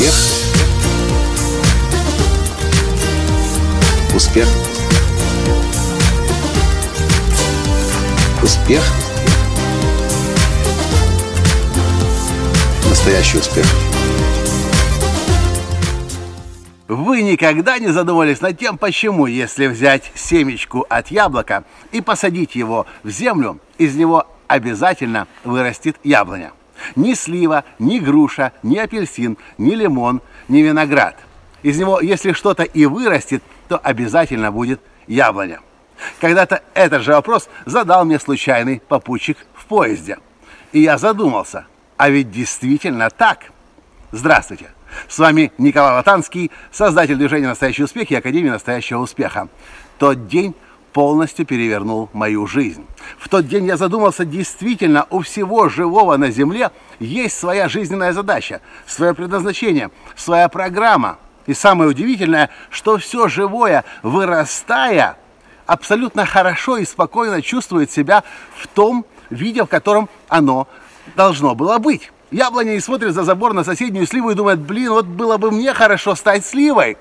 Успех. Успех. Успех. Настоящий успех. Вы никогда не задумывались над тем, почему, если взять семечку от яблока и посадить его в землю, из него обязательно вырастет яблоня. Ни слива, ни груша, ни апельсин, ни лимон, ни виноград. Из него, если что-то и вырастет, то обязательно будет яблоня. Когда-то этот же вопрос задал мне случайный попутчик в поезде. И я задумался, а ведь действительно так. Здравствуйте. С вами Николай Латанский, создатель движения «Настоящий успех» и Академии «Настоящего успеха». Тот день полностью перевернул мою жизнь. В тот день я задумался, действительно, у всего живого на Земле есть своя жизненная задача, свое предназначение, своя программа. И самое удивительное, что все живое, вырастая, абсолютно хорошо и спокойно чувствует себя в том виде, в котором оно должно было быть. Яблоня не смотрит за забор на соседнюю сливу и думает, блин, вот было бы мне хорошо стать сливой.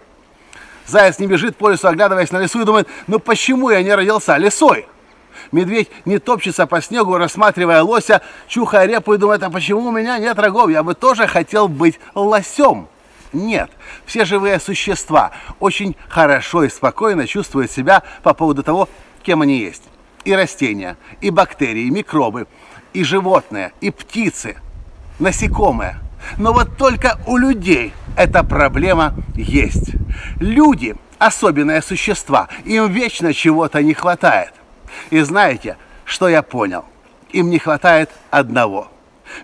Заяц не бежит по лесу, оглядываясь на лесу и думает, ну почему я не родился лесой? Медведь не топчется по снегу, рассматривая лося, чухая репу и думает, а почему у меня нет рогов? Я бы тоже хотел быть лосем. Нет, все живые существа очень хорошо и спокойно чувствуют себя по поводу того, кем они есть. И растения, и бактерии, и микробы, и животные, и птицы – насекомые. Но вот только у людей эта проблема есть. Люди – особенные существа, им вечно чего-то не хватает. И знаете, что я понял? Им не хватает одного.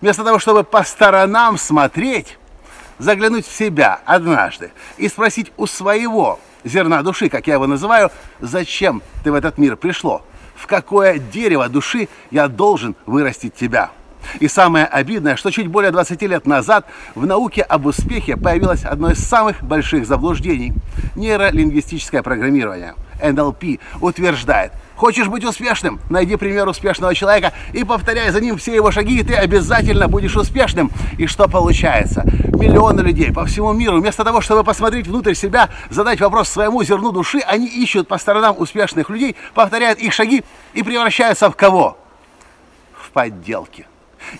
Вместо того, чтобы по сторонам смотреть, заглянуть в себя однажды и спросить у своего зерна души, как я его называю, зачем ты в этот мир пришло? В какое дерево души я должен вырастить тебя? И самое обидное, что чуть более 20 лет назад в науке об успехе появилось одно из самых больших заблуждений – нейролингвистическое программирование. НЛП утверждает, хочешь быть успешным, найди пример успешного человека и повторяй за ним все его шаги, и ты обязательно будешь успешным. И что получается? Миллионы людей по всему миру, вместо того, чтобы посмотреть внутрь себя, задать вопрос своему зерну души, они ищут по сторонам успешных людей, повторяют их шаги и превращаются в кого? В подделки.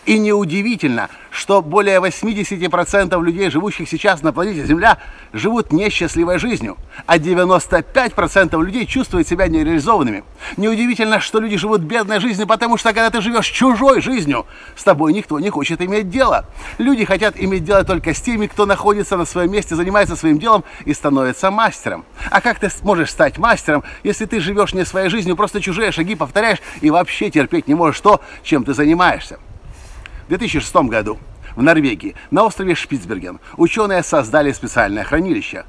И неудивительно, что более 80% людей, живущих сейчас на планете Земля, живут несчастливой жизнью, а 95% людей чувствуют себя нереализованными. Неудивительно, что люди живут бедной жизнью, потому что когда ты живешь чужой жизнью, с тобой никто не хочет иметь дело. Люди хотят иметь дело только с теми, кто находится на своем месте, занимается своим делом и становится мастером. А как ты можешь стать мастером, если ты живешь не своей жизнью, просто чужие шаги повторяешь и вообще терпеть не можешь то, чем ты занимаешься? В 2006 году в Норвегии на острове Шпицберген ученые создали специальное хранилище.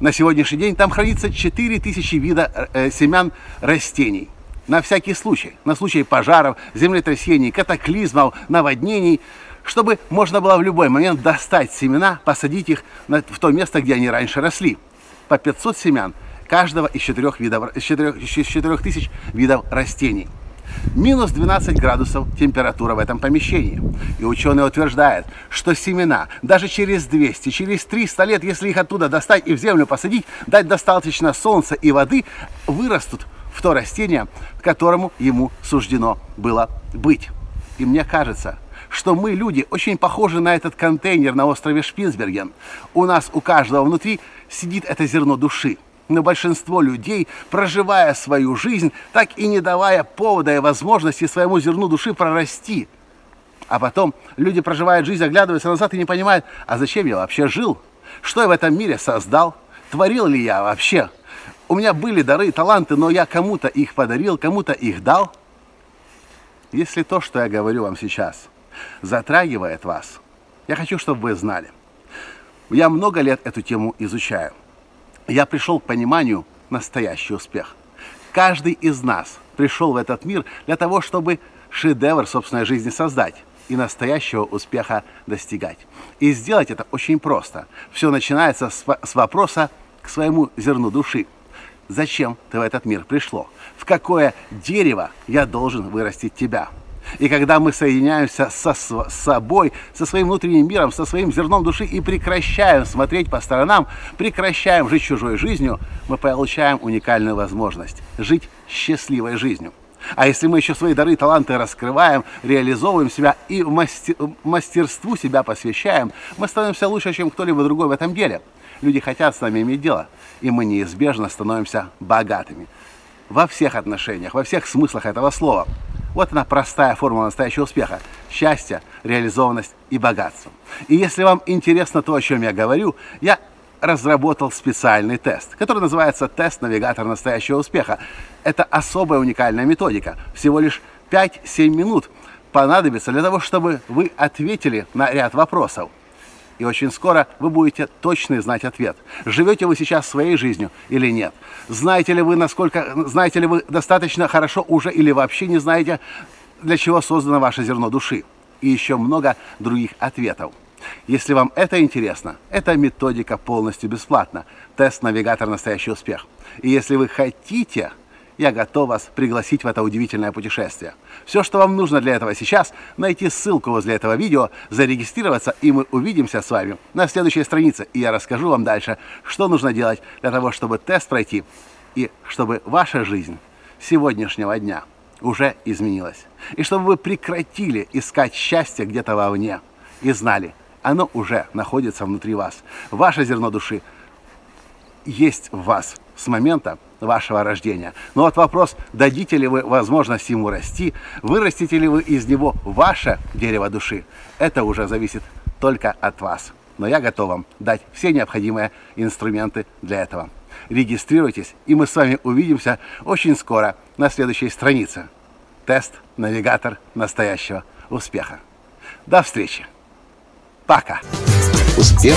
На сегодняшний день там хранится 4000 видов э, семян растений. На всякий случай, на случай пожаров, землетрясений, катаклизмов, наводнений, чтобы можно было в любой момент достать семена, посадить их в то место, где они раньше росли. По 500 семян каждого из 4, видов, из 4, из 4000 видов растений минус 12 градусов температура в этом помещении. И ученые утверждают, что семена даже через 200, через 300 лет, если их оттуда достать и в землю посадить, дать достаточно солнца и воды, вырастут в то растение, которому ему суждено было быть. И мне кажется, что мы, люди, очень похожи на этот контейнер на острове Шпицберген. У нас у каждого внутри сидит это зерно души – но большинство людей, проживая свою жизнь, так и не давая повода и возможности своему зерну души прорасти. А потом люди проживают жизнь, оглядываются назад и не понимают, а зачем я вообще жил? Что я в этом мире создал? Творил ли я вообще? У меня были дары и таланты, но я кому-то их подарил, кому-то их дал. Если то, что я говорю вам сейчас, затрагивает вас, я хочу, чтобы вы знали. Я много лет эту тему изучаю я пришел к пониманию настоящий успех. Каждый из нас пришел в этот мир для того, чтобы шедевр собственной жизни создать и настоящего успеха достигать. И сделать это очень просто. Все начинается с, с вопроса к своему зерну души. Зачем ты в этот мир пришло? В какое дерево я должен вырастить тебя? И когда мы соединяемся со с собой, со своим внутренним миром, со своим зерном души и прекращаем смотреть по сторонам, прекращаем жить чужой жизнью, мы получаем уникальную возможность жить счастливой жизнью. А если мы еще свои дары и таланты раскрываем, реализовываем себя и мастер, мастерству себя посвящаем, мы становимся лучше, чем кто-либо другой в этом деле. Люди хотят с нами иметь дело, и мы неизбежно становимся богатыми. Во всех отношениях, во всех смыслах этого слова. Вот она простая формула настоящего успеха. Счастье, реализованность и богатство. И если вам интересно то, о чем я говорю, я разработал специальный тест, который называется «Тест-навигатор настоящего успеха». Это особая уникальная методика. Всего лишь 5-7 минут понадобится для того, чтобы вы ответили на ряд вопросов. И очень скоро вы будете точно знать ответ. Живете вы сейчас своей жизнью или нет? Знаете ли вы, насколько, знаете ли вы достаточно хорошо уже или вообще не знаете, для чего создано ваше зерно души? И еще много других ответов. Если вам это интересно, эта методика полностью бесплатна. Тест-навигатор «Настоящий успех». И если вы хотите, я готов вас пригласить в это удивительное путешествие. Все, что вам нужно для этого сейчас, найти ссылку возле этого видео, зарегистрироваться, и мы увидимся с вами на следующей странице. И я расскажу вам дальше, что нужно делать для того, чтобы тест пройти, и чтобы ваша жизнь сегодняшнего дня уже изменилась. И чтобы вы прекратили искать счастье где-то вовне и знали – оно уже находится внутри вас. Ваше зерно души есть в вас с момента вашего рождения. Но вот вопрос, дадите ли вы возможность ему расти, вырастите ли вы из него ваше дерево души, это уже зависит только от вас. Но я готов вам дать все необходимые инструменты для этого. Регистрируйтесь, и мы с вами увидимся очень скоро на следующей странице. Тест «Навигатор настоящего успеха». До встречи! Пока. Успех.